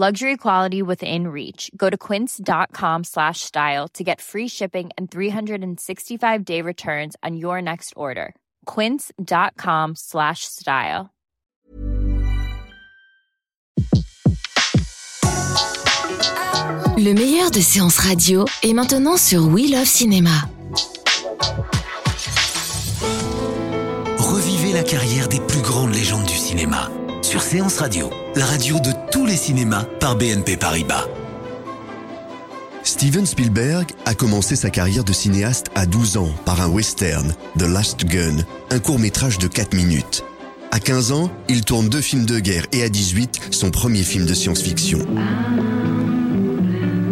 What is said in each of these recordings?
Luxury quality within reach. Go to quince.com slash style to get free shipping and 365 day returns on your next order. Quince.com slash style. Le meilleur de séances radio est maintenant sur We Love Cinéma. Revivez la carrière des plus grandes légendes du cinéma sur Séance Radio, la radio de tous les cinémas par BNP Paribas. Steven Spielberg a commencé sa carrière de cinéaste à 12 ans par un western, The Last Gun, un court métrage de 4 minutes. À 15 ans, il tourne deux films de guerre et à 18, son premier film de science-fiction.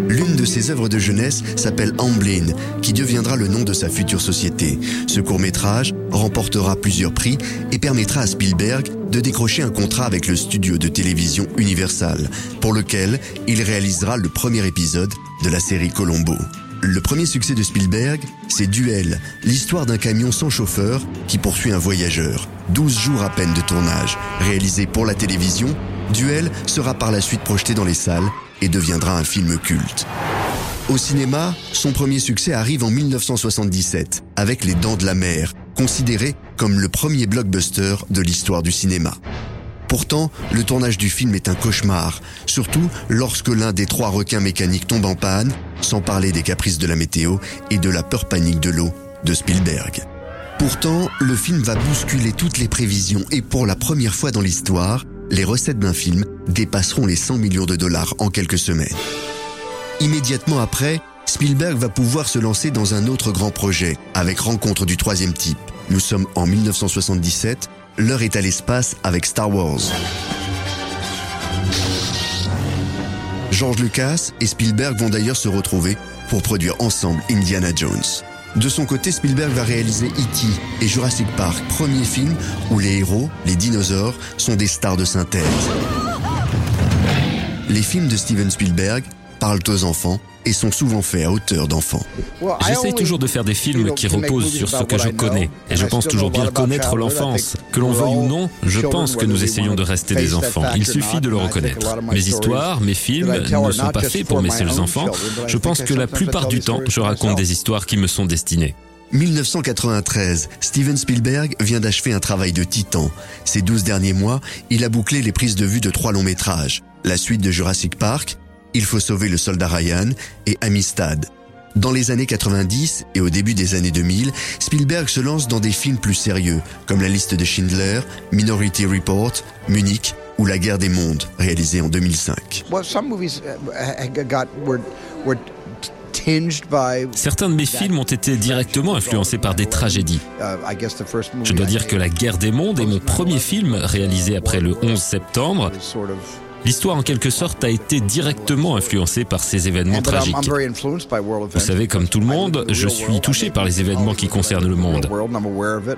L'une de ses œuvres de jeunesse s'appelle Amblin, qui deviendra le nom de sa future société. Ce court-métrage remportera plusieurs prix et permettra à Spielberg de décrocher un contrat avec le studio de télévision Universal, pour lequel il réalisera le premier épisode de la série Colombo. Le premier succès de Spielberg, c'est Duel, l'histoire d'un camion sans chauffeur qui poursuit un voyageur. 12 jours à peine de tournage, réalisé pour la télévision, Duel sera par la suite projeté dans les salles et deviendra un film culte. Au cinéma, son premier succès arrive en 1977 avec Les Dents de la Mer, considéré comme le premier blockbuster de l'histoire du cinéma. Pourtant, le tournage du film est un cauchemar, surtout lorsque l'un des trois requins mécaniques tombe en panne, sans parler des caprices de la météo et de la peur panique de l'eau de Spielberg. Pourtant, le film va bousculer toutes les prévisions et pour la première fois dans l'histoire, les recettes d'un film dépasseront les 100 millions de dollars en quelques semaines. Immédiatement après, Spielberg va pouvoir se lancer dans un autre grand projet, avec Rencontre du troisième type. Nous sommes en 1977, l'heure est à l'espace avec Star Wars. George Lucas et Spielberg vont d'ailleurs se retrouver pour produire ensemble Indiana Jones. De son côté, Spielberg va réaliser E.T. et Jurassic Park, premier film où les héros, les dinosaures, sont des stars de synthèse. Les films de Steven Spielberg parlent aux enfants et sont souvent faits à hauteur d'enfants. J'essaie toujours de faire des films qui reposent sur ce que je connais. Et je pense toujours bien connaître l'enfance. Que l'on veuille ou non, je pense que nous essayons de rester des enfants. Il suffit de le reconnaître. Mes histoires, mes films ne sont pas faits pour mes seuls enfants. Je pense que la plupart du temps, je raconte des histoires qui me sont destinées. 1993, Steven Spielberg vient d'achever un travail de titan. Ces 12 derniers mois, il a bouclé les prises de vue de trois longs métrages. La suite de Jurassic Park, Il faut sauver le soldat Ryan et Amistad. Dans les années 90 et au début des années 2000, Spielberg se lance dans des films plus sérieux, comme La liste de Schindler, Minority Report, Munich ou La guerre des mondes, réalisé en 2005. Certains de mes films ont été directement influencés par des tragédies. Je dois dire que La guerre des mondes est mon premier film réalisé après le 11 septembre. L'histoire, en quelque sorte, a été directement influencée par ces événements tragiques. Vous savez, comme tout le monde, je suis touché par les événements qui concernent le monde.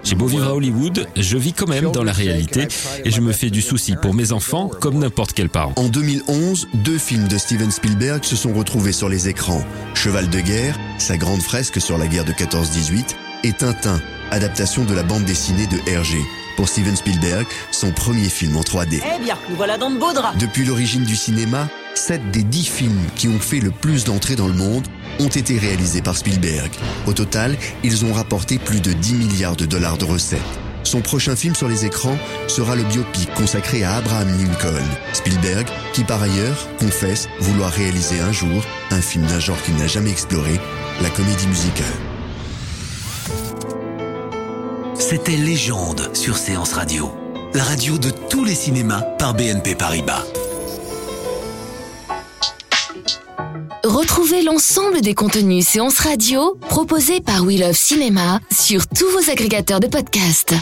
J'ai beau vivre à Hollywood, je vis quand même dans la réalité et je me fais du souci pour mes enfants comme n'importe quel parent. En 2011, deux films de Steven Spielberg se sont retrouvés sur les écrans. Cheval de guerre, sa grande fresque sur la guerre de 14-18, et Tintin, adaptation de la bande dessinée de Hergé pour Steven Spielberg, son premier film en 3D. Eh bien, nous voilà dans de beaux draps. Depuis l'origine du cinéma, 7 des 10 films qui ont fait le plus d'entrées dans le monde ont été réalisés par Spielberg. Au total, ils ont rapporté plus de 10 milliards de dollars de recettes. Son prochain film sur les écrans sera le biopic consacré à Abraham Lincoln. Spielberg, qui par ailleurs confesse vouloir réaliser un jour un film d'un genre qu'il n'a jamais exploré, la comédie musicale. C'était Légende sur Séance Radio, la radio de tous les cinémas par BNP Paribas. Retrouvez l'ensemble des contenus séances radio proposés par We Love Cinéma sur tous vos agrégateurs de podcasts.